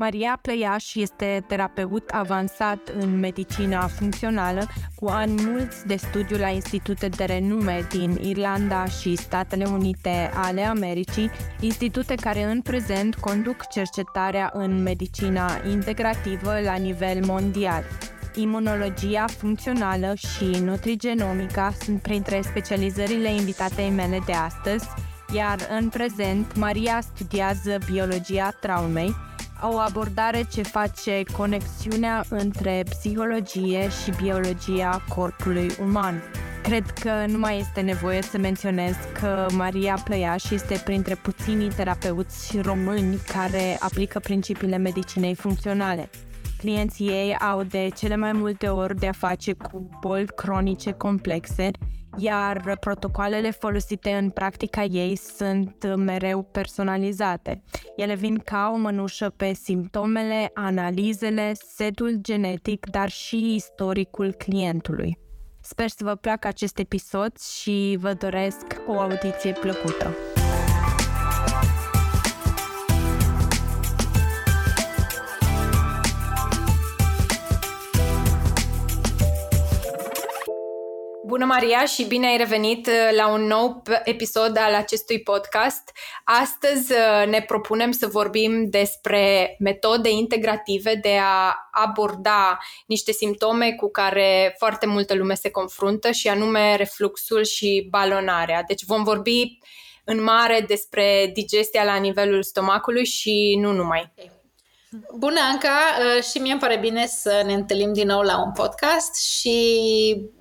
Maria Pleiaș este terapeut avansat în medicina funcțională cu ani mulți de studiu la institute de renume din Irlanda și Statele Unite ale Americii, institute care în prezent conduc cercetarea în medicina integrativă la nivel mondial. Imunologia funcțională și nutrigenomica sunt printre specializările invitatei mele de astăzi, iar în prezent Maria studiază biologia traumei, o abordare ce face conexiunea între psihologie și biologia corpului uman. Cred că nu mai este nevoie să menționez că Maria Plăiaș este printre puținii terapeuți români care aplică principiile medicinei funcționale. Clienții ei au de cele mai multe ori de a face cu boli cronice complexe iar protocoalele folosite în practica ei sunt mereu personalizate. Ele vin ca o mănușă pe simptomele, analizele, setul genetic, dar și istoricul clientului. Sper să vă placă acest episod și vă doresc o audiție plăcută. Bună Maria și bine ai revenit uh, la un nou episod al acestui podcast. Astăzi uh, ne propunem să vorbim despre metode integrative de a aborda niște simptome cu care foarte multă lume se confruntă și anume refluxul și balonarea. Deci vom vorbi în mare despre digestia la nivelul stomacului și nu numai. Bună, Anca! Uh, și mie îmi pare bine să ne întâlnim din nou la un podcast și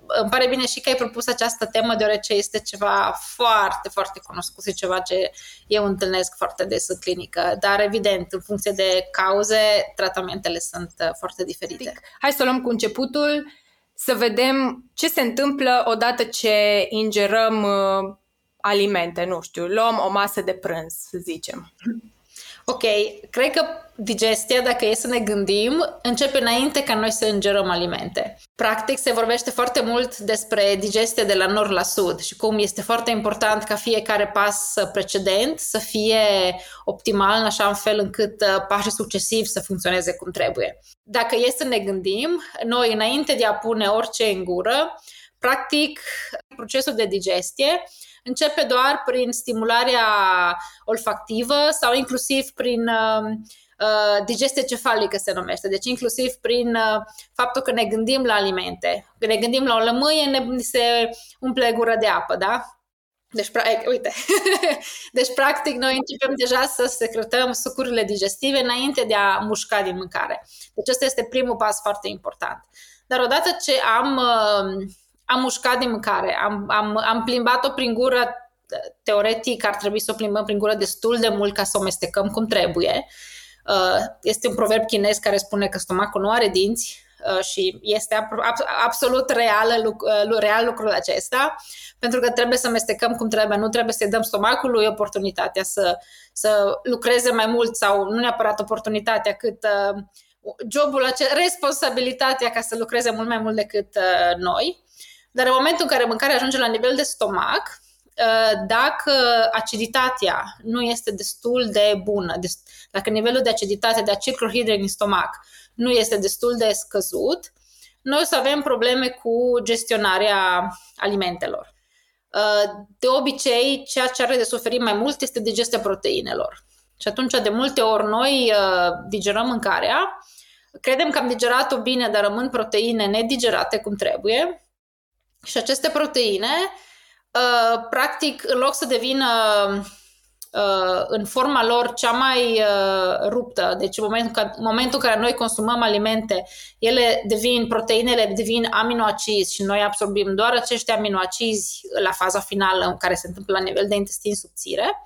îmi pare bine și că ai propus această temă, deoarece este ceva foarte, foarte cunoscut și ceva ce eu întâlnesc foarte des în clinică. Dar, evident, în funcție de cauze, tratamentele sunt uh, foarte diferite. Hai să luăm cu începutul, să vedem ce se întâmplă odată ce ingerăm uh, alimente, nu știu, luăm o masă de prânz, să zicem. Ok, cred că digestia, dacă e să ne gândim, începe înainte ca noi să ingerăm alimente. Practic, se vorbește foarte mult despre digestia de la nord la sud și cum este foarte important ca fiecare pas precedent să fie optimal, în așa fel încât uh, pașii succesivi să funcționeze cum trebuie. Dacă e să ne gândim, noi, înainte de a pune orice în gură, practic, procesul de digestie începe doar prin stimularea olfactivă sau inclusiv prin uh, uh, digestie cefalică se numește, deci inclusiv prin uh, faptul că ne gândim la alimente. Când ne gândim la o lămâie, ne se umple gura de apă, da? Deci, pra- uite, deci practic noi începem deja să secretăm sucurile digestive înainte de a mușca din mâncare. Deci ăsta este primul pas foarte important. Dar odată ce am uh, am mușcat din mâncare, am, am, am plimbat-o prin gură, teoretic ar trebui să o plimbăm prin gură destul de mult ca să o mestecăm cum trebuie. Uh, este un proverb chinez care spune că stomacul nu are dinți uh, și este absolut real, uh, real lucrul acesta, pentru că trebuie să mestecăm cum trebuie, nu trebuie să-i dăm stomacului oportunitatea să, să lucreze mai mult sau nu neapărat oportunitatea, cât jobul acesta, responsabilitatea ca să lucreze mult mai mult decât noi. Dar în momentul în care mâncarea ajunge la nivel de stomac, uh, dacă aciditatea nu este destul de bună, dacă nivelul de aciditate, de acid clorhidric din stomac nu este destul de scăzut, noi o să avem probleme cu gestionarea alimentelor. Uh, de obicei, ceea ce are de suferit mai mult este digestia proteinelor. Și atunci, de multe ori, noi uh, digerăm mâncarea, credem că am digerat-o bine, dar rămân proteine nedigerate cum trebuie și aceste proteine, uh, practic, în loc să devină uh, în forma lor cea mai uh, ruptă, deci în momentul, în momentul în care noi consumăm alimente, ele devin, proteinele devin aminoacizi și noi absorbim doar acești aminoacizi la faza finală în care se întâmplă la nivel de intestin subțire.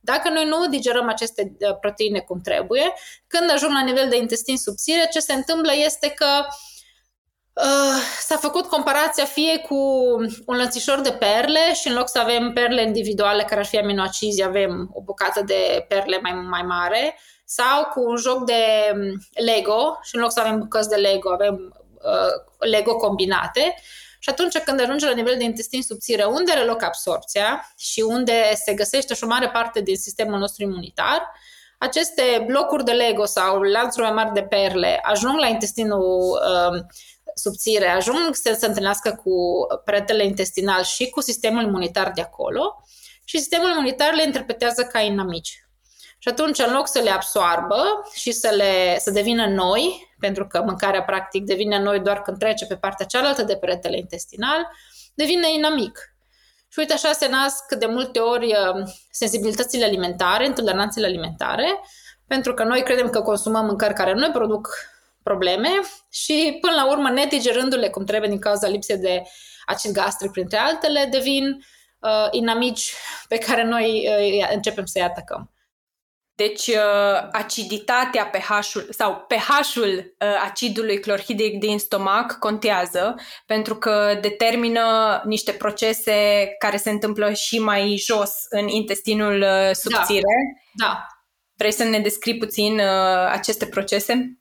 Dacă noi nu digerăm aceste proteine cum trebuie, când ajung la nivel de intestin subțire, ce se întâmplă este că uh, Uh, s-a făcut comparația fie cu un lănțișor de perle și în loc să avem perle individuale care ar fi aminoacizi, avem o bucată de perle mai, mai mare sau cu un joc de um, Lego și în loc să avem bucăți de Lego, avem uh, Lego combinate. Și atunci când ajunge la nivel de intestin subțire, unde are loc absorpția și unde se găsește și o mare parte din sistemul nostru imunitar, aceste blocuri de Lego sau lanțuri mai mari de perle ajung la intestinul uh, subțire, ajung să se întâlnească cu peretele intestinal și cu sistemul imunitar de acolo și sistemul imunitar le interpretează ca inamici. Și atunci, în loc să le absoarbă și să, le, să devină noi, pentru că mâncarea practic devine noi doar când trece pe partea cealaltă de peretele intestinal, devine inamic. Și uite, așa se nasc de multe ori uh, sensibilitățile alimentare, intoleranțele alimentare, pentru că noi credem că consumăm mâncări care nu ne produc probleme și, până la urmă, nedigerându-le cum trebuie din cauza lipsei de acid gastric, printre altele, devin uh, inamici pe care noi uh, începem să-i atacăm. Deci uh, aciditatea pH-ul sau pH-ul uh, acidului clorhidric din stomac contează pentru că determină niște procese care se întâmplă și mai jos în intestinul uh, subțire. Da. da. Vrei să ne descrii puțin aceste procese?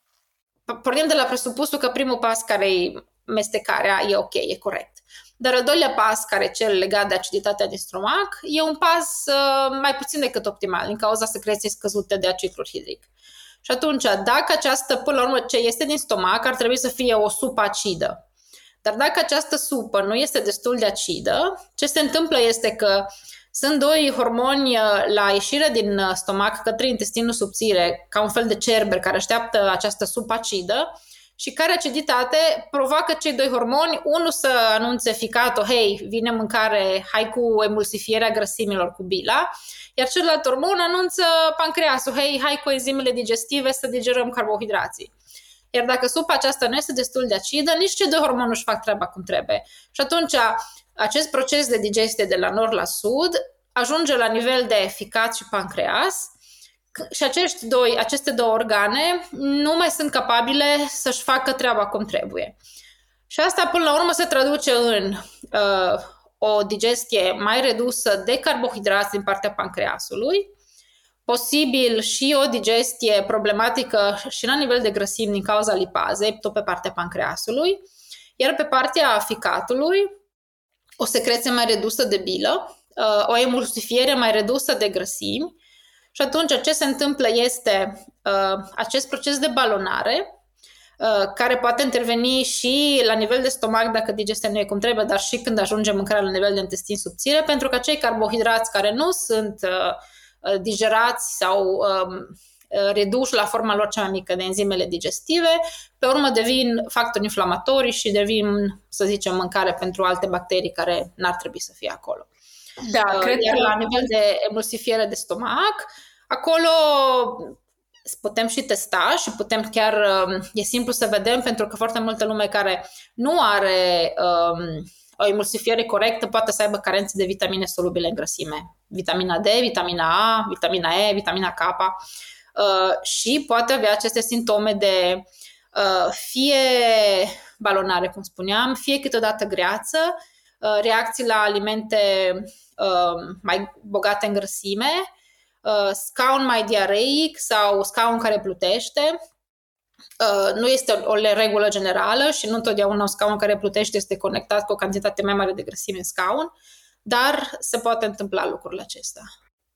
Pornim de la presupusul că primul pas care e mestecarea e ok, e corect. Dar al doilea pas, care e cel legat de aciditatea din stomac, e un pas uh, mai puțin decât optimal, din cauza secreției scăzute de acid clorhidric. Și atunci, dacă această, până la urmă, ce este din stomac, ar trebui să fie o supă acidă. Dar dacă această supă nu este destul de acidă, ce se întâmplă este că sunt doi hormoni uh, la ieșire din uh, stomac către intestinul subțire, ca un fel de cerber care așteaptă această supă acidă și care aciditate provoacă cei doi hormoni, unul să anunțe ficatul, hei, vine mâncare, hai cu emulsifierea grăsimilor cu bila, iar celălalt hormon anunță pancreasul, hei, hai cu enzimele digestive să digerăm carbohidrații. Iar dacă supa aceasta nu este destul de acidă, nici cei doi hormoni nu-și fac treaba cum trebuie. Și atunci, acest proces de digestie de la nord la sud ajunge la nivel de ficat și pancreas, și acești doi, aceste două organe nu mai sunt capabile să-și facă treaba cum trebuie. Și asta, până la urmă, se traduce în uh, o digestie mai redusă de carbohidrați din partea pancreasului, posibil și o digestie problematică și la nivel de grăsimi din cauza lipazei, tot pe partea pancreasului, iar pe partea ficatului, o secreție mai redusă de bilă, uh, o emulsifiere mai redusă de grăsimi, și atunci ce se întâmplă este uh, acest proces de balonare, uh, care poate interveni și la nivel de stomac dacă digestia nu e cum trebuie, dar și când ajunge mâncarea la nivel de intestin subțire, pentru că cei carbohidrați care nu sunt uh, uh digerați sau um, uh, reduși la forma lor cea mai mică de enzimele digestive, pe urmă devin factori inflamatori și devin, să zicem, mâncare pentru alte bacterii care n-ar trebui să fie acolo. Da, uh, cred Iar că la nivel de emulsifiere de stomac, acolo putem și testa și putem chiar, um, e simplu să vedem pentru că foarte multă lume care nu are um, o emulsifiere corectă poate să aibă carențe de vitamine solubile în grăsime. Vitamina D, vitamina A, vitamina E, vitamina K uh, și poate avea aceste simptome de uh, fie balonare, cum spuneam, fie câteodată greață, uh, reacții la alimente uh, mai bogate în grăsime, uh, scaun mai diareic sau scaun care plutește. Uh, nu este o, o regulă generală și nu întotdeauna un scaun care plutește este conectat cu o cantitate mai mare de grăsime în scaun, dar se poate întâmpla lucrurile acestea.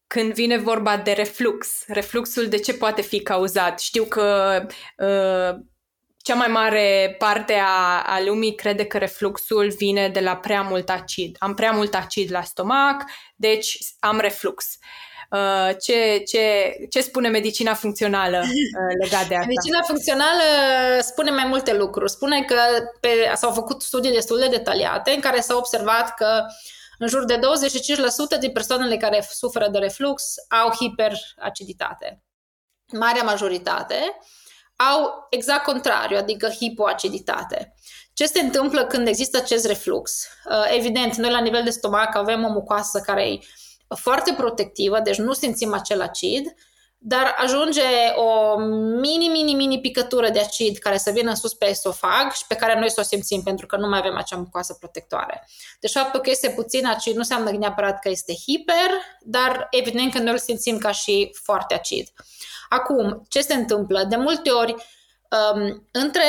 Când vine vorba de reflux, refluxul de ce poate fi cauzat? Știu că uh, cea mai mare parte a, a lumii crede că refluxul vine de la prea mult acid. Am prea mult acid la stomac, deci am reflux. Uh, ce, ce, ce spune medicina funcțională uh, legat de asta? Medicina funcțională spune mai multe lucruri. Spune că pe, s-au făcut studii destul de detaliate în care s-a observat că în jur de 25% din persoanele care suferă de reflux au hiperaciditate. Marea majoritate au exact contrariu, adică hipoaciditate. Ce se întâmplă când există acest reflux? Uh, evident, noi la nivel de stomac avem o mucoasă care e foarte protectivă, deci nu simțim acel acid, dar ajunge o mini, mini, mini picătură de acid care să vină sus pe esofag și pe care noi să o simțim pentru că nu mai avem acea mucoasă protectoare. Deci faptul că este puțin acid nu înseamnă neapărat că este hiper, dar evident că noi îl simțim ca și foarte acid. Acum, ce se întâmplă? De multe ori, um, între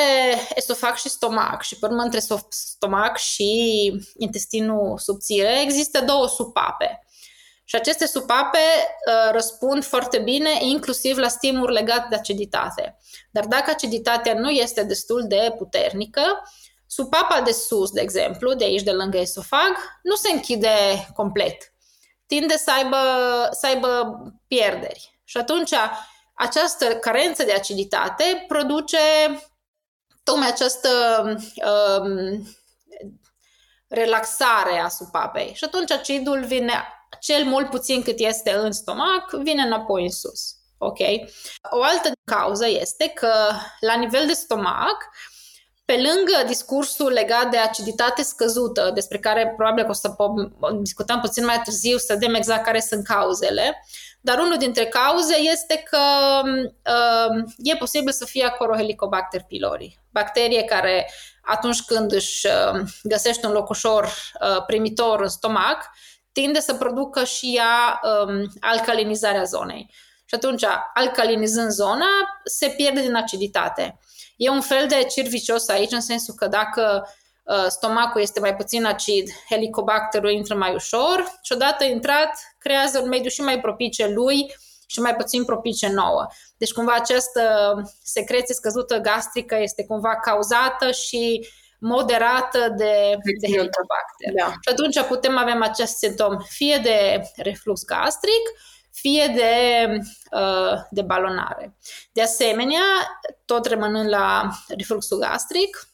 esofag și stomac și pe urmă între stomac și intestinul subțire există două supape. Și aceste supape uh, răspund foarte bine inclusiv la stimuri legate de aciditate. Dar dacă aciditatea nu este destul de puternică, supapa de sus, de exemplu, de aici de lângă esofag, nu se închide complet. Tinde să aibă, să aibă pierderi. Și atunci această carență de aciditate produce tocmai această um, relaxare a supapei. Și atunci acidul vine cel mult puțin cât este în stomac, vine înapoi în sus. Ok? O altă cauză este că la nivel de stomac, pe lângă discursul legat de aciditate scăzută, despre care probabil că o să discutăm puțin mai târziu, să vedem exact care sunt cauzele, dar unul dintre cauze este că uh, e posibil să fie acolo Helicobacter pylori, bacterie care atunci când își uh, găsește un locușor uh, primitor în stomac, tinde să producă și ea um, alcalinizarea zonei. Și atunci, alcalinizând zona, se pierde din aciditate. E un fel de cir vicios aici, în sensul că dacă uh, stomacul este mai puțin acid, helicobacterul intră mai ușor și odată intrat, creează un mediu și mai propice lui și mai puțin propice nouă. Deci cumva această secreție scăzută gastrică este cumva cauzată și moderată de, de helicobacter. Da. Și atunci putem avea acest simptom fie de reflux gastric, fie de, uh, de balonare. De asemenea, tot rămânând la refluxul gastric,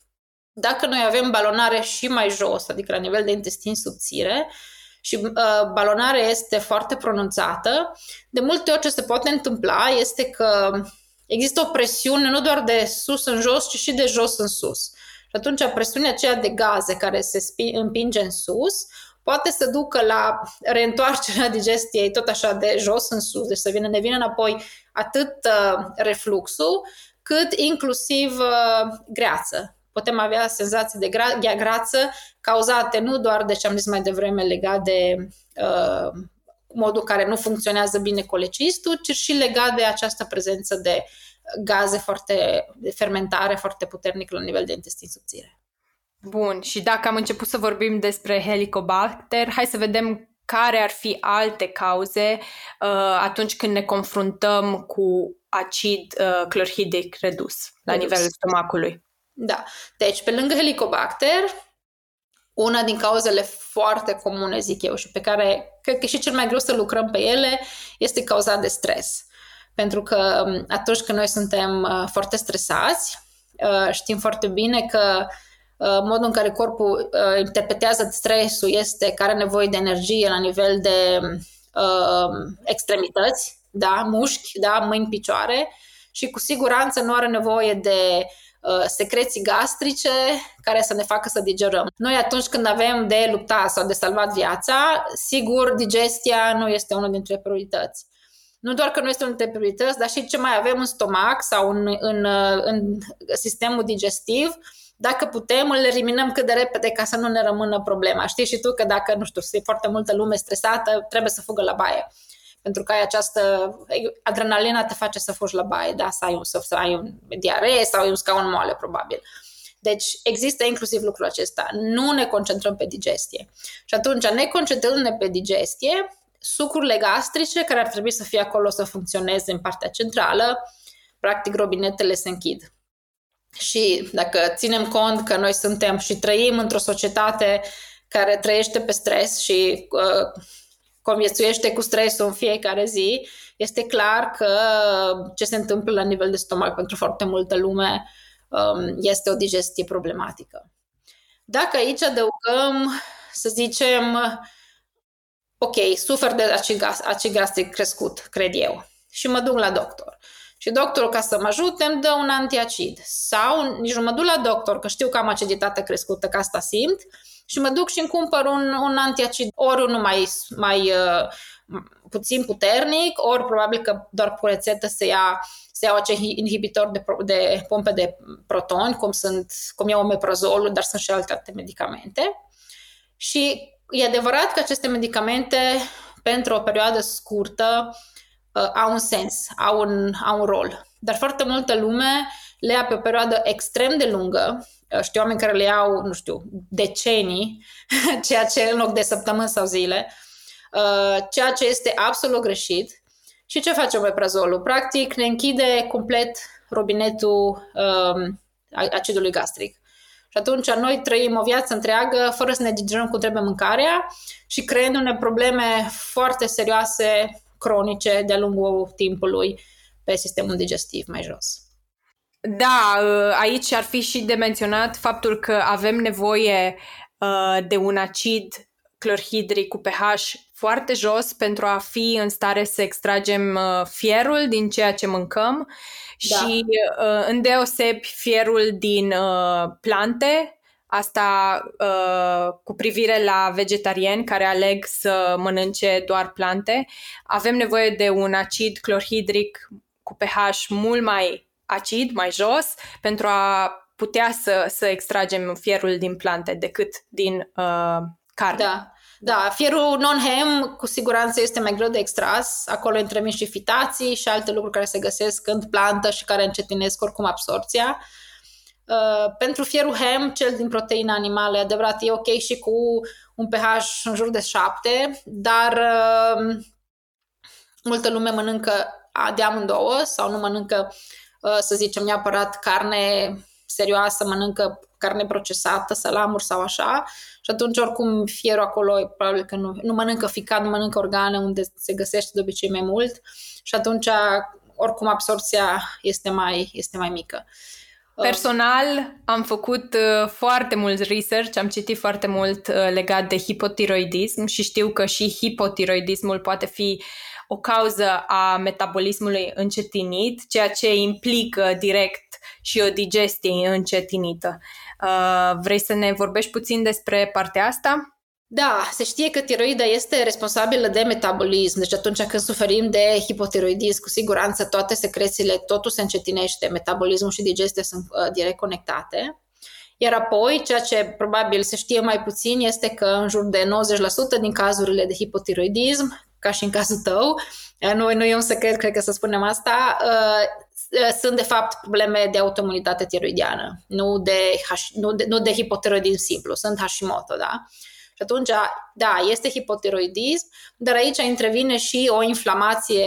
dacă noi avem balonare și mai jos, adică la nivel de intestin subțire, și uh, balonarea este foarte pronunțată, de multe ori ce se poate întâmpla este că există o presiune nu doar de sus în jos, ci și de jos în sus. Și atunci presiunea aceea de gaze care se împinge în sus poate să ducă la reîntoarcerea digestiei tot așa de jos în sus, deci să vină, ne vină înapoi atât uh, refluxul, cât inclusiv uh, greață. Putem avea senzații de gra- grață cauzate nu doar de ce am zis mai devreme legat de uh, modul care nu funcționează bine colecistul, ci și legat de această prezență de gaze foarte, de fermentare foarte puternic la nivel de intestin subțire. Bun, și dacă am început să vorbim despre Helicobacter, hai să vedem care ar fi alte cauze uh, atunci când ne confruntăm cu acid uh, clorhidic redus la redus. nivelul stomacului. Da. Deci, pe lângă Helicobacter, una din cauzele foarte comune, zic eu, și pe care cred că și cel mai greu să lucrăm pe ele, este cauza de stres. Pentru că um, atunci când noi suntem uh, foarte stresați, uh, știm foarte bine că uh, modul în care corpul interpretează stresul este că are nevoie de energie la nivel de uh, extremități, da, mușchi, da, mâini, picioare și cu siguranță nu are nevoie de Uh, secreții gastrice care să ne facă să digerăm. Noi atunci când avem de luptat sau de salvat viața, sigur, digestia nu este unul dintre priorități. Nu doar că nu este unul dintre priorități, dar și ce mai avem în stomac sau în, în, uh, în sistemul digestiv, dacă putem, îl eliminăm cât de repede ca să nu ne rămână problema. Știi și tu că dacă, nu știu, e foarte multă lume stresată, trebuie să fugă la baie pentru că ai această adrenalina te face să fugi la baie, da, să ai un, să, să ai un diaree sau ai un scaun moale, probabil. Deci există inclusiv lucrul acesta. Nu ne concentrăm pe digestie. Și atunci, ne concentrându-ne pe digestie, sucurile gastrice, care ar trebui să fie acolo să funcționeze în partea centrală, practic robinetele se închid. Și dacă ținem cont că noi suntem și trăim într-o societate care trăiește pe stres și uh, conviețuiește cu stresul în fiecare zi, este clar că ce se întâmplă la nivel de stomac pentru foarte multă lume um, este o digestie problematică. Dacă aici adăugăm, să zicem, ok, sufer de acid gastric crescut, cred eu, și mă duc la doctor. Și doctorul, ca să mă ajute, îmi dă un antiacid. Sau nici nu mă duc la doctor, că știu că am aciditate crescută, că asta simt, și mă duc și îmi cumpăr un, un antiacid, ori unul mai, mai uh, puțin puternic, ori probabil că doar cu rețetă se ia se iau acei inhibitori de, de pompe de protoni, cum, sunt, cum e omeprazolul, dar sunt și alte, alte medicamente. Și e adevărat că aceste medicamente, pentru o perioadă scurtă, uh, au un sens, au un, au un rol. Dar foarte multă lume le ia pe o perioadă extrem de lungă Uh, știu oameni care le iau, nu știu, decenii, ceea ce în loc de săptămâni sau zile, uh, ceea ce este absolut greșit. Și ce face omeprazolul? Practic ne închide complet robinetul um, acidului gastric. Și atunci noi trăim o viață întreagă fără să ne digerăm cum trebuie mâncarea și creându-ne probleme foarte serioase, cronice, de-a lungul timpului pe sistemul digestiv mai jos. Da, uh, aici ar fi și de menționat faptul că avem nevoie uh, de un acid clorhidric cu pH foarte jos pentru a fi în stare să extragem uh, fierul din ceea ce mâncăm da. și uh, îndeosebi fierul din uh, plante, Asta uh, cu privire la vegetariani care aleg să mănânce doar plante. Avem nevoie de un acid clorhidric cu pH mult mai acid, mai jos, pentru a putea să, să extragem fierul din plante decât din uh, carne. Da. Da, fierul non-hem cu siguranță este mai greu de extras. Acolo intră și fitații și alte lucruri care se găsesc în plantă și care încetinesc oricum absorția. Uh, pentru fierul hem, cel din proteina animală, adevărat, e ok și cu un pH în jur de 7, dar uh, multă lume mănâncă de amândouă sau nu mănâncă, uh, să zicem, neapărat carne serioasă, mănâncă carne procesată, salamuri sau așa și atunci oricum fierul acolo probabil că nu, nu mănâncă ficat, nu mănâncă organe unde se găsește de obicei mai mult și atunci oricum absorția este mai, este mai mică. Personal am făcut uh, foarte mult research, am citit foarte mult uh, legat de hipotiroidism și știu că și hipotiroidismul poate fi o cauză a metabolismului încetinit, ceea ce implică direct și o digestie încetinită. Uh, vrei să ne vorbești puțin despre partea asta? Da, se știe că tiroida este responsabilă de metabolism, deci atunci când suferim de hipotiroidism, cu siguranță toate secrețiile, totul se încetinește, metabolismul și digestia sunt uh, direct conectate. Iar apoi, ceea ce probabil se știe mai puțin este că în jur de 90% din cazurile de hipotiroidism, ca și în cazul tău, uh, nu, nu e un secret, cred că să spunem asta, uh, Uh, sunt de fapt probleme de autoimunitate tiroidiană, nu de, nu de, nu de hipotiroidism simplu, sunt Hashimoto, da? Și atunci, da, este hipotiroidism, dar aici intervine și o inflamație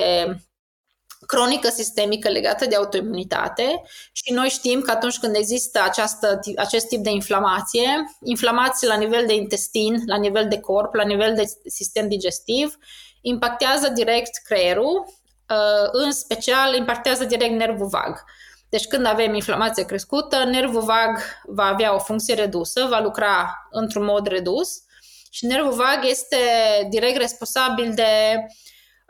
cronică sistemică legată de autoimunitate și noi știm că atunci când există această, acest tip de inflamație, inflamație la nivel de intestin, la nivel de corp, la nivel de sistem digestiv, impactează direct creierul Uh, în special impactează direct nervul vag. Deci când avem inflamație crescută, nervul vag va avea o funcție redusă, va lucra într-un mod redus și nervul vag este direct responsabil de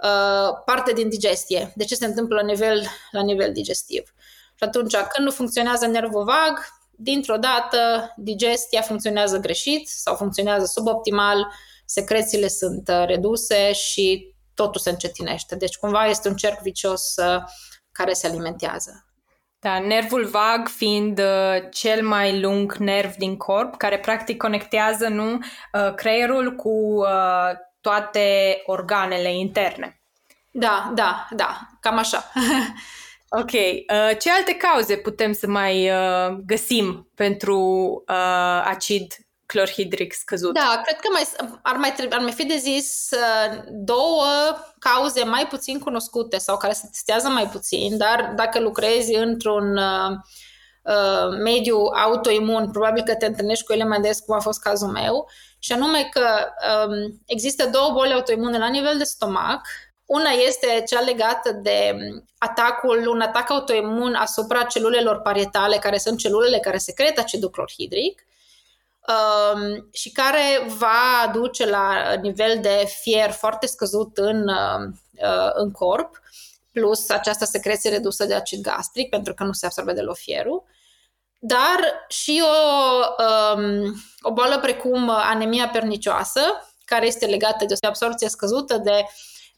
uh, parte din digestie, de ce se întâmplă la nivel, la nivel digestiv. Și atunci, când nu funcționează nervul vag, dintr-o dată digestia funcționează greșit sau funcționează suboptimal, secrețiile sunt uh, reduse și totul se încetinește. Deci cumva este un cerc vicios uh, care se alimentează. Da, nervul vag fiind uh, cel mai lung nerv din corp, care practic conectează nu uh, creierul cu uh, toate organele interne. Da, da, da, cam așa. ok. Uh, ce alte cauze putem să mai uh, găsim pentru uh, acid clorhidric scăzut. Da, cred că mai, ar, mai trebui, ar mai fi de zis uh, două cauze mai puțin cunoscute sau care se testează mai puțin, dar dacă lucrezi într-un uh, uh, mediu autoimun, probabil că te întâlnești cu ele mai des, cum a fost cazul meu, și anume că um, există două boli autoimune la nivel de stomac. Una este cea legată de atacul, un atac autoimun asupra celulelor parietale, care sunt celulele care secretă acidul clorhidric, um, și care va duce la nivel de fier foarte scăzut în, uh, în corp, plus această secreție redusă de acid gastric, pentru că nu se absorbe deloc fierul, dar și o, um, o boală precum anemia pernicioasă, care este legată de o absorție scăzută de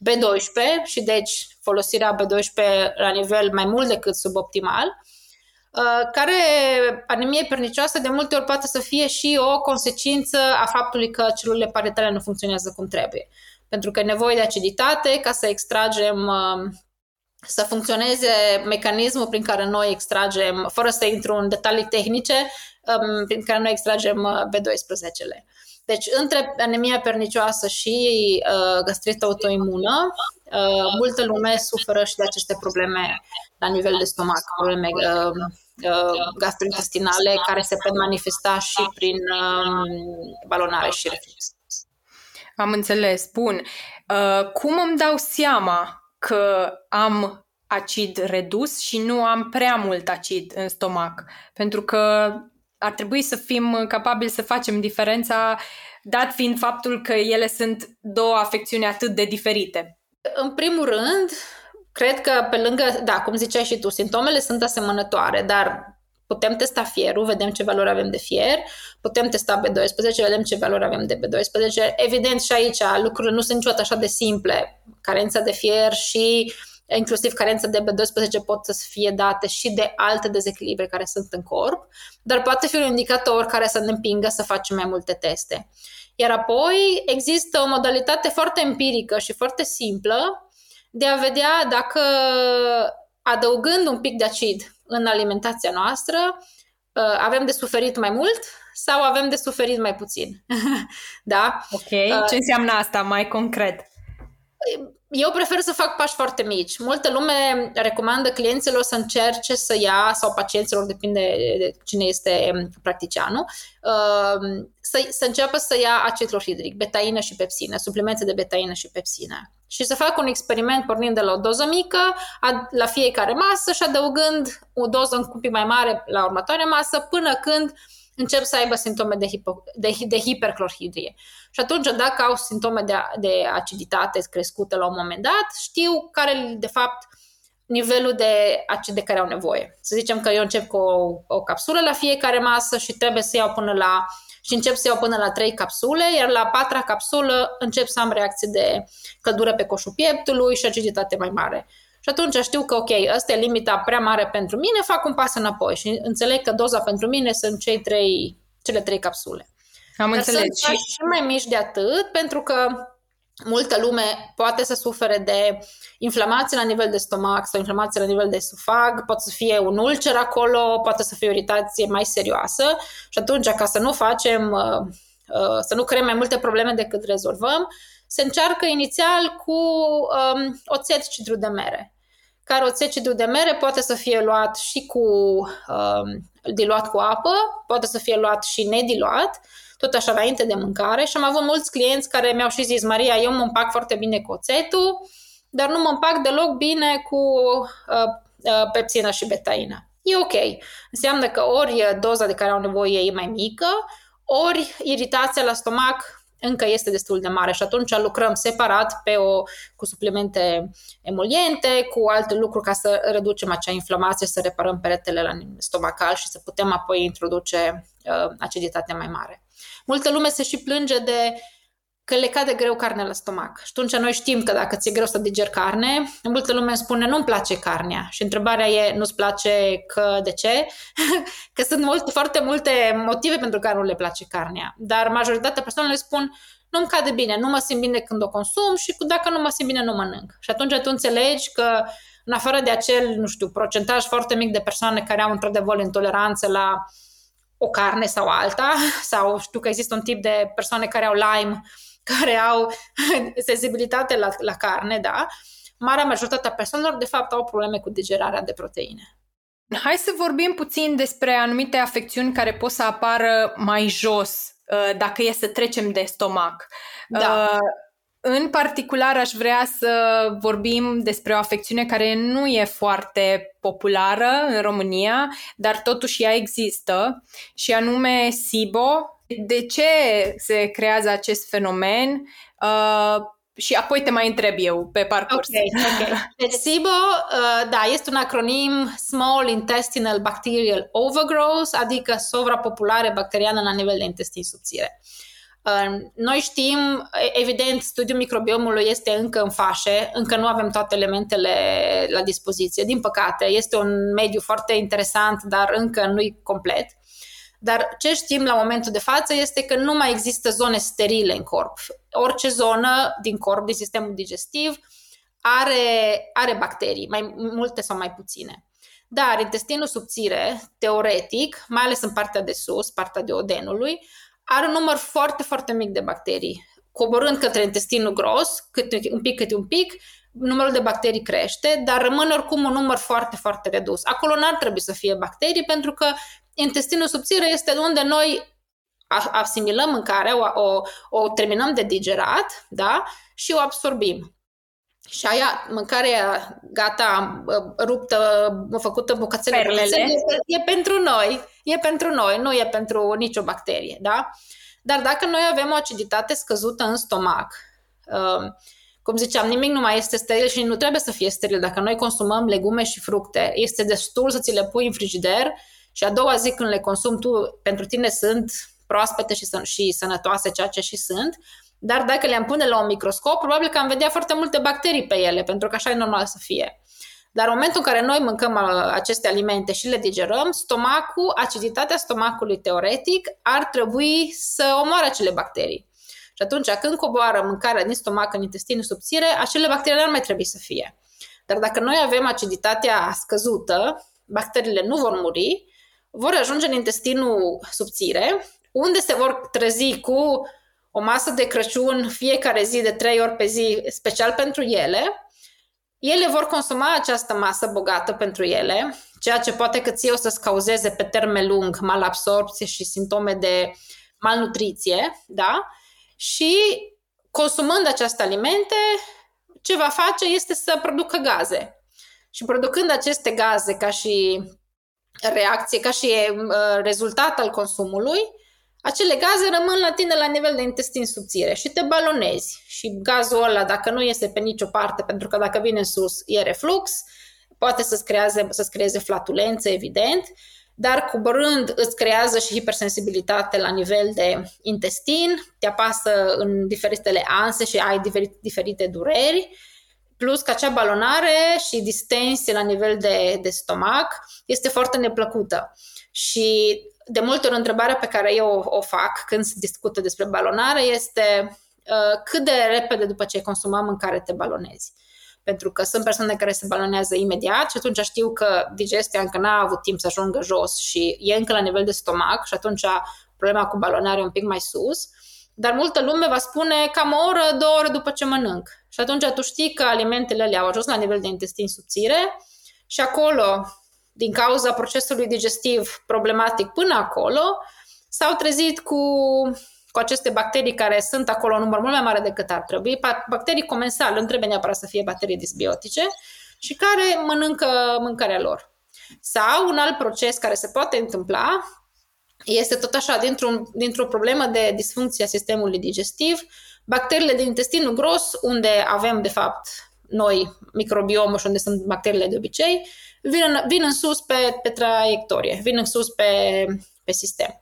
B12 și deci folosirea B12 la nivel mai mult decât suboptimal, Uh, care anemie pernicioasă de multe ori poate să fie și o consecință a faptului că celulele parietale nu funcționează cum trebuie. Pentru că e nevoie de aciditate ca să extragem uh, să funcționeze mecanismul prin care noi extragem, fără să intru în detalii tehnice, um, prin care noi extragem uh, B12-le. Deci, între anemia pernicioasă și uh, gastrită autoimună, uh, multă lume suferă și de aceste probleme la nivel de stomac, probleme uh, uh, gastrointestinale care se pot manifesta și prin uh, balonare și reflux. Am înțeles, bun. Uh, cum îmi dau seama că am acid redus și nu am prea mult acid în stomac? Pentru că ar trebui să fim capabili să facem diferența, dat fiind faptul că ele sunt două afecțiuni atât de diferite. În primul rând, cred că pe lângă, da, cum ziceai și tu, simptomele sunt asemănătoare, dar putem testa fierul, vedem ce valori avem de fier, putem testa B12, vedem ce valori avem de B12. Evident și aici lucrurile nu sunt niciodată așa de simple. Carența de fier și inclusiv carența de B12 pot să fie date și de alte dezechilibre care sunt în corp, dar poate fi un indicator care să ne împingă să facem mai multe teste. Iar apoi există o modalitate foarte empirică și foarte simplă de a vedea dacă adăugând un pic de acid în alimentația noastră uh, avem de suferit mai mult sau avem de suferit mai puțin. da? Ok. Uh, Ce înseamnă asta mai concret? Eu prefer să fac pași foarte mici. Multă lume recomandă clienților să încerce să ia, sau pacienților, depinde de cine este practicianul, uh, să, să înceapă să ia acid clorhidric, betaină și pepsină, suplimente de betaină și pepsină. Și să facă un experiment pornind de la o doză mică la fiecare masă și adăugând o doză un pic mai mare la următoarea masă până când uh, încep să aibă simptome de, hipo, de, de hiperclorhidrie. Și atunci, dacă au simptome de, de aciditate crescută la un moment dat, știu care, de fapt, nivelul de acid de care au nevoie. Să zicem că eu încep cu o, o capsulă la fiecare masă și trebuie să iau până la și încep să iau până la 3 capsule, iar la patra capsulă încep să am reacție de căldură pe coșul pieptului și aciditate mai mare. Și atunci știu că, ok, asta e limita prea mare pentru mine, fac un pas înapoi și înțeleg că doza pentru mine sunt cei trei, cele trei capsule. Am Dar înțeles. Sunt și... și mai mici de atât, pentru că multă lume poate să sufere de inflamație la nivel de stomac sau inflamație la nivel de esofag, poate să fie un ulcer acolo, poate să fie o iritație mai serioasă și atunci, ca să nu facem, uh, uh, să nu creăm mai multe probleme decât rezolvăm, se încearcă inițial cu um, oțet cidru de mere, care oțet cidru de mere poate să fie luat și cu um, diluat cu apă, poate să fie luat și nediluat, tot așa înainte de mâncare și am avut mulți clienți care mi-au și zis, Maria, eu mă împac foarte bine cu oțetul, dar nu mă împac deloc bine cu uh, uh, pepsină și betaină. E ok. Înseamnă că ori doza de care au nevoie e mai mică, ori iritația la stomac încă este destul de mare și atunci lucrăm separat pe o, cu suplimente emoliente, cu alte lucruri ca să reducem acea inflamație, să reparăm peretele la stomacal și să putem apoi introduce uh, aciditatea mai mare. Multă lume se și plânge de că le cade greu carne la stomac. Și atunci noi știm că dacă ți-e greu să digeri carne, multă lume îmi spune nu-mi place carnea. Și întrebarea e, nu-ți place că de ce? că sunt multe, foarte multe motive pentru care nu le place carnea. Dar majoritatea persoanelor spun, nu-mi cade bine, nu mă simt bine când o consum și dacă nu mă simt bine, nu mănânc. Și atunci tu înțelegi că în afară de acel, nu știu, procentaj foarte mic de persoane care au într-adevăr intoleranță la o carne sau alta, sau știu că există un tip de persoane care au Lyme care au sensibilitate la, la carne, da, marea majoritate a persoanelor, de fapt, au probleme cu digerarea de proteine. Hai să vorbim puțin despre anumite afecțiuni care pot să apară mai jos uh, dacă e să trecem de stomac. Da. Uh, în particular, aș vrea să vorbim despre o afecțiune care nu e foarte populară în România, dar totuși ea există, și anume SIBO, de ce se creează acest fenomen uh, și apoi te mai întreb eu pe parcurs. Okay, okay. Deci SIBO, uh, da, este un acronim Small Intestinal Bacterial Overgrowth, adică sovrapopulare bacteriană la nivel de intestin subțire. Uh, noi știm, evident, studiul microbiomului este încă în fașe, încă nu avem toate elementele la dispoziție, din păcate. Este un mediu foarte interesant, dar încă nu-i complet. Dar ce știm la momentul de față este că nu mai există zone sterile în corp. Orice zonă din corp, din sistemul digestiv, are, are bacterii, mai multe sau mai puține. Dar intestinul subțire, teoretic, mai ales în partea de sus, partea de odenului, are un număr foarte, foarte mic de bacterii. Coborând către intestinul gros, câte un pic, câte un pic, numărul de bacterii crește, dar rămâne oricum un număr foarte, foarte redus. Acolo n-ar trebui să fie bacterii, pentru că intestinul subțire este unde noi asimilăm mâncarea, o, o, o terminăm de digerat, da? Și o absorbim. Și aia, mâncarea gata, ruptă, făcută bucățele, bucățele e, e pentru noi. E pentru noi, nu e pentru nicio bacterie, da? Dar dacă noi avem o aciditate scăzută în stomac, uh, cum ziceam, nimic nu mai este steril și nu trebuie să fie steril. Dacă noi consumăm legume și fructe, este destul să ți le pui în frigider și a doua zi când le consumi tu, pentru tine sunt proaspete și, și sănătoase, ceea ce și sunt, dar dacă le-am pune la un microscop, probabil că am vedea foarte multe bacterii pe ele, pentru că așa e normal să fie. Dar în momentul în care noi mâncăm uh, aceste alimente și le digerăm, stomacul, aciditatea stomacului teoretic ar trebui să omoare acele bacterii. Și atunci, când coboară mâncarea din stomac în intestinul subțire, acele bacterii nu ar mai trebui să fie. Dar dacă noi avem aciditatea scăzută, bacteriile nu vor muri, vor ajunge în intestinul subțire, unde se vor trezi cu o masă de Crăciun fiecare zi de trei ori pe zi, special pentru ele, ele vor consuma această masă bogată pentru ele, ceea ce poate că ție o să-ți cauzeze pe termen lung malabsorpție și simptome de malnutriție, da? Și consumând aceste alimente, ce va face este să producă gaze. Și producând aceste gaze ca și reacție, ca și uh, rezultat al consumului, acele gaze rămân la tine la nivel de intestin subțire și te balonezi. Și gazul ăla, dacă nu iese pe nicio parte, pentru că dacă vine în sus, e reflux, poate să-ți creeze, să creeze flatulență, evident, dar coborând îți creează și hipersensibilitate la nivel de intestin, te apasă în diferitele anse și ai diferite, diferite dureri, plus că acea balonare și distensie la nivel de, de stomac este foarte neplăcută. Și de multe ori întrebarea pe care eu o, o fac când se discută despre balonare este uh, cât de repede după ce ai consumat mâncare te balonezi. Pentru că sunt persoane care se balonează imediat și atunci știu că digestia încă n-a avut timp să ajungă jos și e încă la nivel de stomac și atunci problema cu balonare e un pic mai sus. Dar multă lume va spune cam o oră, două ore după ce mănânc. Și atunci tu știi că alimentele le-au ajuns la nivel de intestin subțire și acolo din cauza procesului digestiv problematic până acolo, s-au trezit cu, cu aceste bacterii care sunt acolo în număr mult mai mare decât ar trebui, bacterii comensale, nu trebuie neapărat să fie bacterii disbiotice, și care mănâncă mâncarea lor. Sau un alt proces care se poate întâmpla este tot așa, dintr-un, dintr-o problemă de disfuncție a sistemului digestiv, bacteriile din intestinul gros, unde avem, de fapt, noi microbiomul și unde sunt bacteriile de obicei, vin în, vin în sus pe, pe traiectorie, vin în sus pe, pe sistem.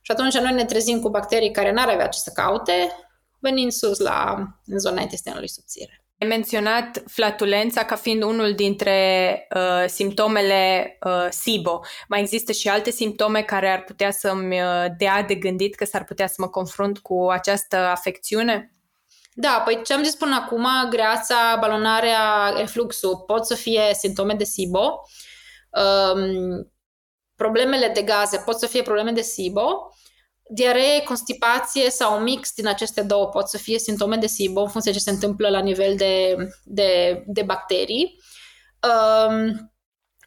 Și atunci noi ne trezim cu bacterii care n-ar avea ce să caute, venind sus la în zona intestinului subțire. Ai menționat flatulența ca fiind unul dintre uh, simptomele uh, SIBO. Mai există și alte simptome care ar putea să-mi uh, dea de gândit că s-ar putea să mă confrunt cu această afecțiune? Da, păi ce am zis până acum, greața, balonarea, refluxul, pot să fie simptome de SIBO. Um, problemele de gaze pot să fie probleme de SIBO. Diaree, constipație sau un mix din aceste două pot să fie simptome de SIBO în funcție de ce se întâmplă la nivel de, de, de bacterii. Um,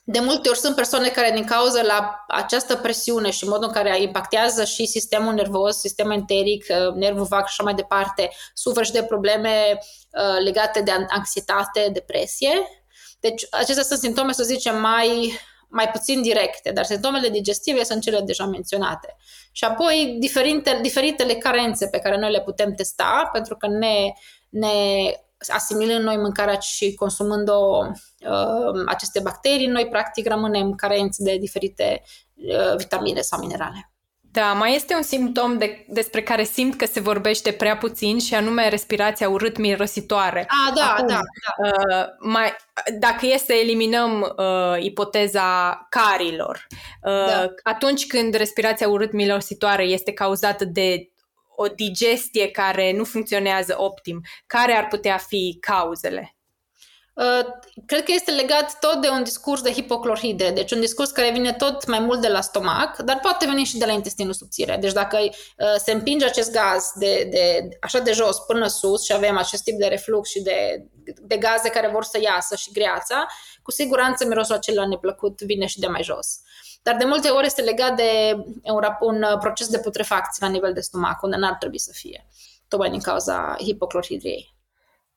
de multe ori sunt persoane care din cauza la această presiune și modul în care impactează și sistemul nervos, sistemul enteric, uh, nervul vag și așa mai departe, suferă și de probleme uh, legate de anxietate, depresie. Deci acestea sunt simptome, să zicem, mai, mai puțin directe, dar simptomele digestive sunt cele deja menționate. Și apoi diferite, diferitele carențe pe care noi le putem testa, pentru că ne, ne asimilând noi mâncarea și consumând o, uh, aceste bacterii, noi practic rămânem carenți de diferite uh, vitamine sau minerale. Da, mai este un simptom de, despre care simt că se vorbește prea puțin și anume respirația urât-mirositoare. Ah, da, Acum, da, da. Uh, mai, dacă e să eliminăm uh, ipoteza carilor, uh, da. atunci când respirația urât-mirositoare este cauzată de o digestie care nu funcționează optim, care ar putea fi cauzele? Uh, cred că este legat tot de un discurs de hipoclorhide, deci un discurs care vine tot mai mult de la stomac, dar poate veni și de la intestinul subțire. Deci dacă uh, se împinge acest gaz de, de, așa de jos până sus și avem acest tip de reflux și de, de gaze care vor să iasă și greața, cu siguranță mirosul acela neplăcut vine și de mai jos. Dar de multe ori este legat de un, un proces de putrefacție la nivel de stomac, unde n-ar trebui să fie, tocmai din cauza hipoclorhidriei.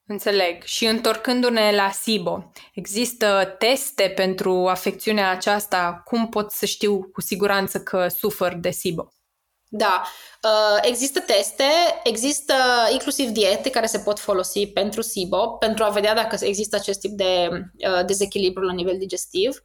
Înțeleg. Și întorcându-ne la SIBO, există teste pentru afecțiunea aceasta? Cum pot să știu cu siguranță că sufăr de SIBO? Da, uh, există teste, există inclusiv diete care se pot folosi pentru SIBO, pentru a vedea dacă există acest tip de uh, dezechilibru la nivel digestiv.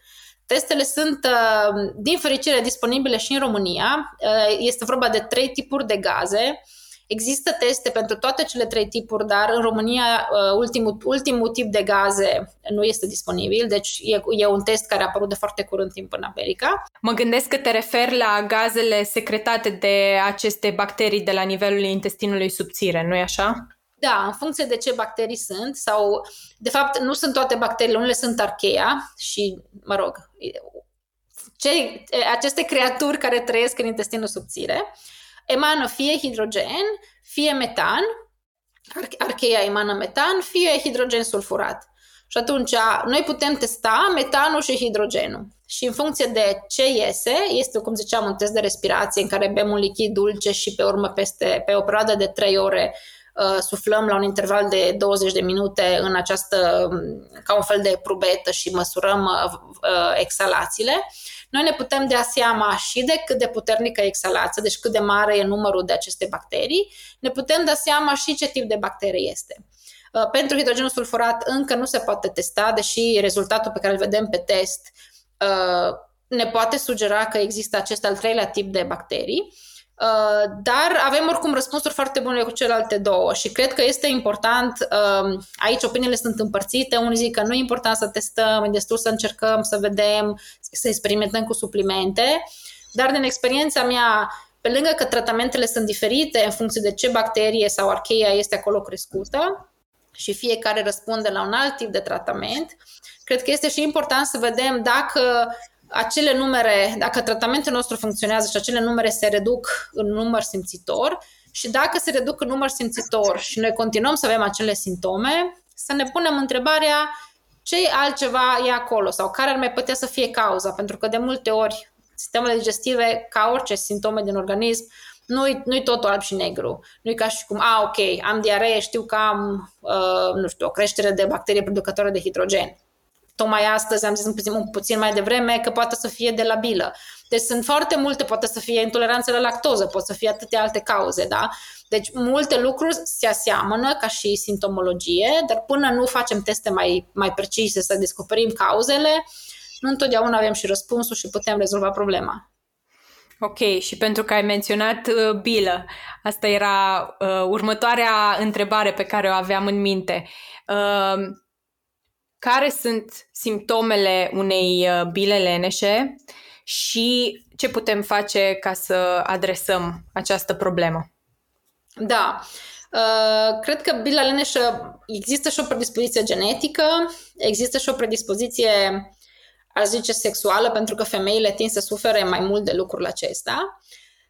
Testele sunt, uh, din fericire, disponibile și în România. Este vorba de trei tipuri de gaze Există teste pentru toate cele trei tipuri, dar în România uh, ultimul, ultimul tip de gaze nu este disponibil, deci e, e un test care a apărut de foarte curând timp în America. Mă gândesc că te referi la gazele secretate de aceste bacterii de la nivelul intestinului subțire, nu-i așa? Da, în funcție de ce bacterii sunt sau, de fapt, nu sunt toate bacteriile, unele sunt archeia și, mă rog, ce, aceste creaturi care trăiesc în intestinul subțire emană fie hidrogen, fie metan, archeia emană metan, fie hidrogen sulfurat. Și atunci noi putem testa metanul și hidrogenul. Și în funcție de ce iese, este, cum ziceam, un test de respirație în care bem un lichid dulce și pe urmă peste, pe o perioadă de 3 ore uh, suflăm la un interval de 20 de minute în această, ca un fel de prubetă și măsurăm uh, uh, exhalațiile. Noi ne putem dea seama și de cât de puternică e exhalația, deci cât de mare e numărul de aceste bacterii, ne putem da seama și ce tip de bacterie este. Uh, pentru hidrogenul sulfurat încă nu se poate testa, deși rezultatul pe care îl vedem pe test uh, ne poate sugera că există acest al treilea tip de bacterii. Uh, dar avem oricum răspunsuri foarte bune cu celelalte două și cred că este important, uh, aici opiniile sunt împărțite, unii zic că nu e important să testăm, e destul să încercăm, să vedem, să experimentăm cu suplimente, dar din experiența mea, pe lângă că tratamentele sunt diferite în funcție de ce bacterie sau archeia este acolo crescută și fiecare răspunde la un alt tip de tratament, cred că este și important să vedem dacă acele numere, dacă tratamentul nostru funcționează și acele numere se reduc în număr simțitor și dacă se reduc în număr simțitor și noi continuăm să avem acele simptome, să ne punem întrebarea ce altceva e acolo sau care ar mai putea să fie cauza, pentru că de multe ori sistemele digestive, ca orice simptome din organism, nu-i, nu-i totul alb și negru. Nu-i ca și cum, a, ok, am diaree, știu că am, uh, nu știu, o creștere de bacterie producătoare de hidrogen tocmai astăzi am zis un puțin, un puțin mai devreme că poate să fie de la bilă. Deci sunt foarte multe, poate să fie intoleranță la lactoză, pot să fie atâtea alte cauze, da? Deci multe lucruri se aseamănă ca și simptomologie, dar până nu facem teste mai, mai precise să descoperim cauzele, nu întotdeauna avem și răspunsul și putem rezolva problema. Ok, și pentru că ai menționat uh, bilă, asta era uh, următoarea întrebare pe care o aveam în minte. Uh, care sunt simptomele unei uh, bile leneșe și ce putem face ca să adresăm această problemă. Da, uh, cred că bila leneșă există și o predispoziție genetică, există și o predispoziție, aș zice, sexuală, pentru că femeile tind să sufere mai mult de lucrul acesta,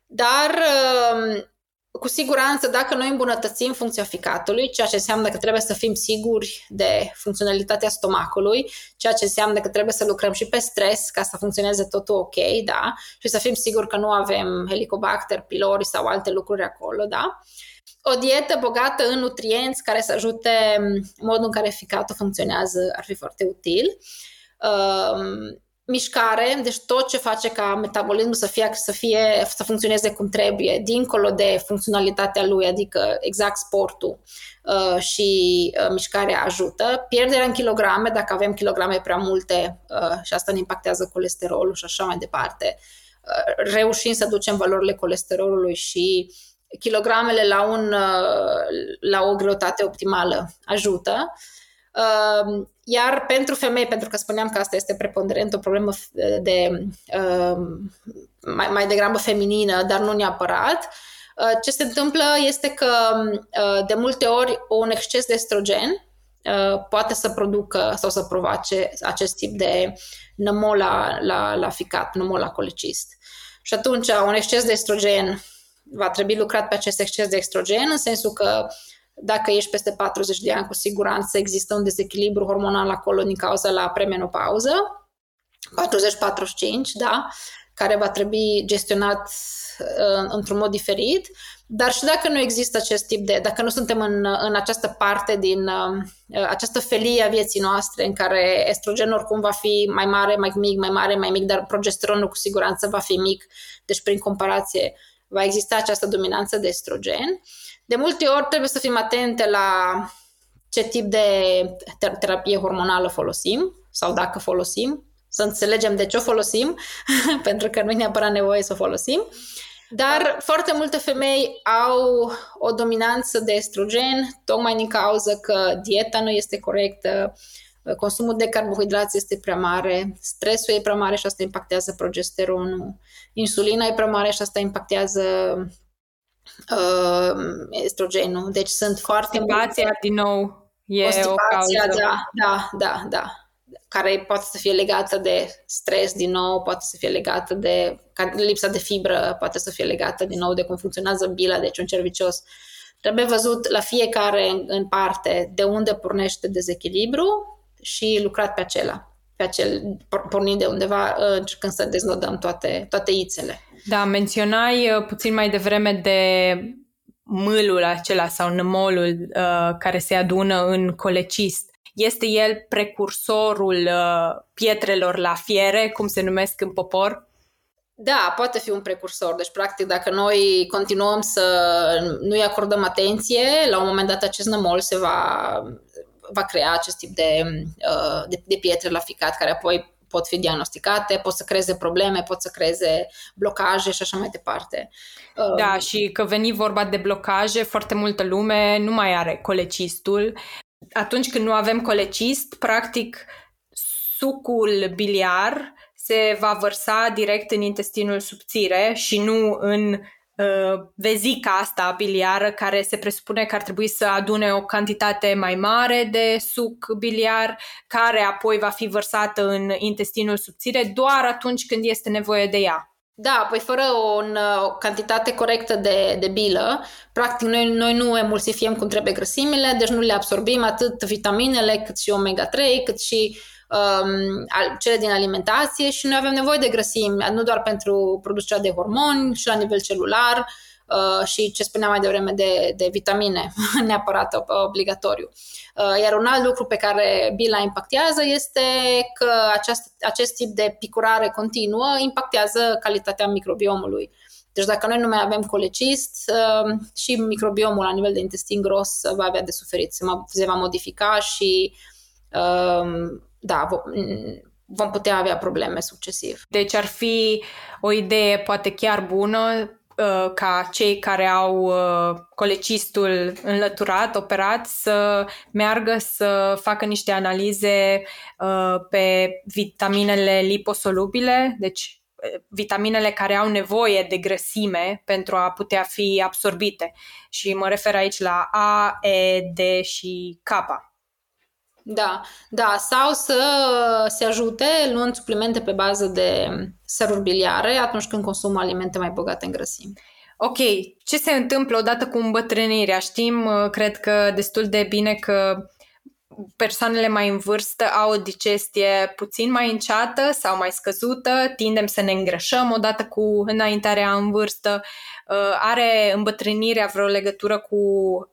dar uh, cu siguranță, dacă noi îmbunătățim funcția ficatului, ceea ce înseamnă că trebuie să fim siguri de funcționalitatea stomacului, ceea ce înseamnă că trebuie să lucrăm și pe stres ca să funcționeze totul ok, da? Și să fim siguri că nu avem helicobacter, pilori sau alte lucruri acolo, da? O dietă bogată în nutrienți care să ajute modul în care ficatul funcționează ar fi foarte util. Um, mișcare, deci tot ce face ca metabolismul să fie, să fie, să funcționeze cum trebuie, dincolo de funcționalitatea lui, adică exact sportul uh, și uh, mișcarea ajută. Pierderea în kilograme, dacă avem kilograme prea multe uh, și asta ne impactează colesterolul și așa mai departe, uh, reușim să ducem valorile colesterolului și kilogramele la, un, uh, la o greutate optimală ajută. Uh, iar pentru femei, pentru că spuneam că asta este preponderent o problemă de uh, mai, mai degrabă feminină, dar nu neapărat, uh, ce se întâmplă este că uh, de multe ori un exces de estrogen uh, poate să producă sau să provoace acest tip de nămol la, la, la ficat, nămol la colecist. Și atunci un exces de estrogen va trebui lucrat pe acest exces de estrogen, în sensul că dacă ești peste 40 de ani, cu siguranță există un dezechilibru hormonal acolo din cauza la premenopauză, 40-45, da, care va trebui gestionat uh, într-un mod diferit, dar și dacă nu există acest tip de, dacă nu suntem în, în această parte din uh, această felie a vieții noastre în care estrogenul oricum va fi mai mare, mai mic, mai mare, mai mic, dar progesteronul cu siguranță va fi mic, deci prin comparație va exista această dominanță de estrogen. De multe ori trebuie să fim atente la ce tip de terapie hormonală folosim sau dacă folosim, să înțelegem de ce o folosim, pentru că nu e neapărat nevoie să o folosim. Dar foarte multe femei au o dominanță de estrogen tocmai din cauza că dieta nu este corectă, consumul de carbohidrați este prea mare, stresul e prea mare și asta impactează progesteronul, insulina e prea mare și asta impactează uh, estrogenul. Deci sunt foarte Constipația, multe... din nou, e o cauză. Da, da, da, da care poate să fie legată de stres din nou, poate să fie legată de lipsa de fibră, poate să fie legată din nou de cum funcționează bila, deci un cervicios. Trebuie văzut la fiecare în parte de unde pornește dezechilibru și lucrat pe acela pe acel pornit de undeva uh, încercând să deznodăm toate, toate ițele. Da, menționai uh, puțin mai devreme de mâlul acela sau nămolul uh, care se adună în colecist. Este el precursorul uh, pietrelor la fiere, cum se numesc în popor? Da, poate fi un precursor. Deci, practic, dacă noi continuăm să nu-i acordăm atenție, la un moment dat acest nămol se va, va crea acest tip de, uh, de, de pietre la ficat, care apoi pot fi diagnosticate, pot să creeze probleme, pot să creeze blocaje și așa mai departe. Uh, da, și că veni vorba de blocaje, foarte multă lume nu mai are colecistul atunci când nu avem colecist, practic sucul biliar se va vărsa direct în intestinul subțire și nu în uh, vezica asta biliară care se presupune că ar trebui să adune o cantitate mai mare de suc biliar care apoi va fi vărsată în intestinul subțire doar atunci când este nevoie de ea. Da, păi fără o, o cantitate corectă de, de bilă, practic noi, noi nu emulsifiem cum trebuie grăsimile, deci nu le absorbim atât vitaminele cât și omega-3, cât și um, cele din alimentație și noi avem nevoie de grăsimi, nu doar pentru producerea de hormoni, și la nivel celular, Uh, și ce spuneam mai devreme de, de vitamine, neapărat obligatoriu. Uh, iar un alt lucru pe care bila impactează este că aceast, acest tip de picurare continuă impactează calitatea microbiomului. Deci dacă noi nu mai avem colecist, uh, și microbiomul la nivel de intestin gros va avea de suferit, se, se va modifica și da, vom putea avea probleme succesiv. Deci ar fi o idee poate chiar bună Uh, ca cei care au uh, colecistul înlăturat, operat, să meargă să facă niște analize uh, pe vitaminele liposolubile, deci vitaminele care au nevoie de grăsime pentru a putea fi absorbite. Și mă refer aici la A, E, D și K. Da, da, sau să se ajute luând suplimente pe bază de săruri biliare atunci când consumă alimente mai bogate în grăsimi. Ok, ce se întâmplă odată cu îmbătrânirea? Știm, uh, cred că destul de bine că persoanele mai în vârstă au o digestie puțin mai înceată sau mai scăzută, tindem să ne îngrășăm odată cu înaintarea în vârstă. Uh, are îmbătrânirea vreo legătură cu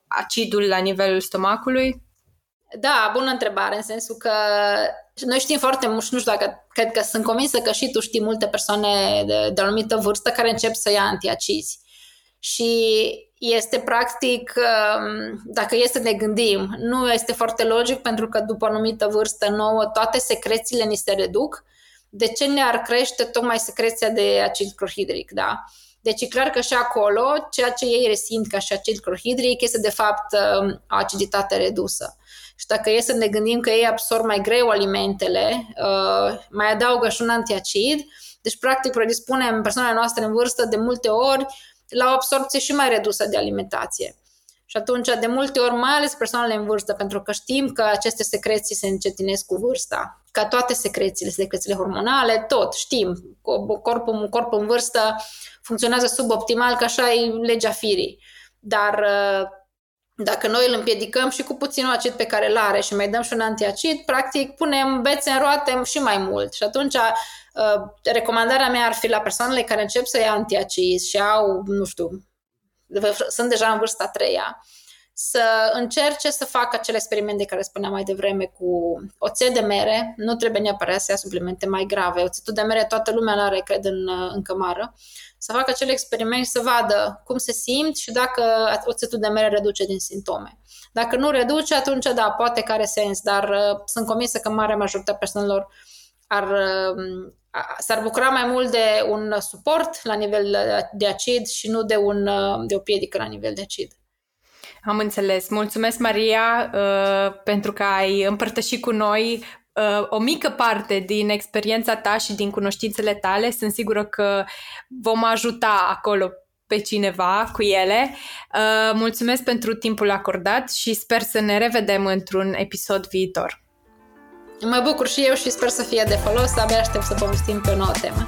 acidul la nivelul stomacului? Da, bună întrebare, în sensul că noi știm foarte mult și nu știu dacă, cred că sunt convinsă că și tu știi multe persoane de, de o anumită vârstă care încep să ia antiacizi. Și este practic, um, dacă este să ne gândim, nu este foarte logic pentru că după o anumită vârstă nouă toate secrețiile ni se reduc. De ce ne-ar crește tocmai secreția de acid clorhidric, da? Deci e clar că și acolo, ceea ce ei resimt ca și acid clorhidric este de fapt um, o aciditate redusă. Și dacă e să ne gândim că ei absorb mai greu alimentele, uh, mai adaugă și un antiacid, deci practic predispunem persoanele noastre în vârstă de multe ori la o absorpție și mai redusă de alimentație. Și atunci, de multe ori, mai ales persoanele în vârstă, pentru că știm că aceste secreții se încetinesc cu vârsta, ca toate secrețiile, secrețiile hormonale, tot știm. Corpul, un corp în vârstă funcționează suboptimal, că așa e legea firii. Dar uh, dacă noi îl împiedicăm și cu puținul acid pe care îl are și mai dăm și un antiacid, practic punem bețe în roate și mai mult. Și atunci uh, recomandarea mea ar fi la persoanele care încep să ia antiacid și au, nu știu, sunt deja în vârsta a treia, să încerce să facă acel experiment de care spuneam mai devreme cu oțet de mere, nu trebuie neapărat să ia suplimente mai grave, oțetul de mere toată lumea îl are, cred, în, în cămară, să facă acel experiment și să vadă cum se simt și dacă oțetul de mere reduce din simptome. Dacă nu reduce, atunci da, poate că are sens, dar uh, sunt convinsă că marea majoritatea persoanelor ar, uh, s-ar bucura mai mult de un suport la nivel de acid și nu de, un, uh, de o piedică la nivel de acid. Am înțeles. Mulțumesc, Maria, uh, pentru că ai împărtășit cu noi uh, o mică parte din experiența ta și din cunoștințele tale. Sunt sigură că vom ajuta acolo pe cineva cu ele. Uh, mulțumesc pentru timpul acordat și sper să ne revedem într-un episod viitor. Mă bucur și eu și sper să fie de folos. Abia aștept să povestim pe o nouă temă.